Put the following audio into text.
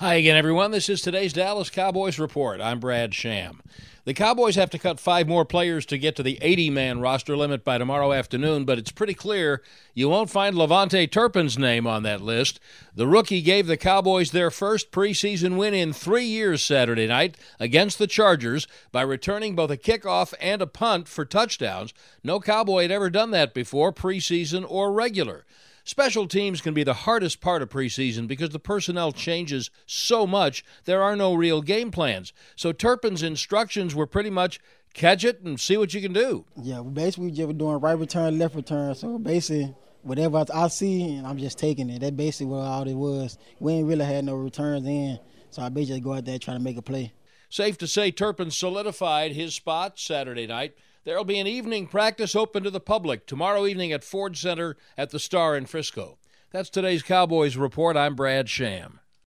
Hi again, everyone. This is today's Dallas Cowboys Report. I'm Brad Sham. The Cowboys have to cut five more players to get to the 80 man roster limit by tomorrow afternoon, but it's pretty clear you won't find KaVontae Turpin's name on that list. The rookie gave the Cowboys their first preseason win in three years Saturday night against the Chargers by returning both a kickoff and a punt for touchdowns. No Cowboy had ever done that before, preseason or regular. Special teams can be the hardest part of preseason because the personnel changes so much, there are no real game plans. So Turpin's instructions were pretty much catch it and see what you can do. Yeah, basically we just were doing right return, left return. So basically, whatever I see, and I'm just taking it. That's basically what all it was. We ain't really had no returns in, so I basically go out there trying to make a play. Safe to say Turpin solidified his spot Saturday night. There'll be an evening practice open to the public tomorrow evening at Ford Center at the Star in Frisco. That's today's Cowboys Report. I'm Brad Sham.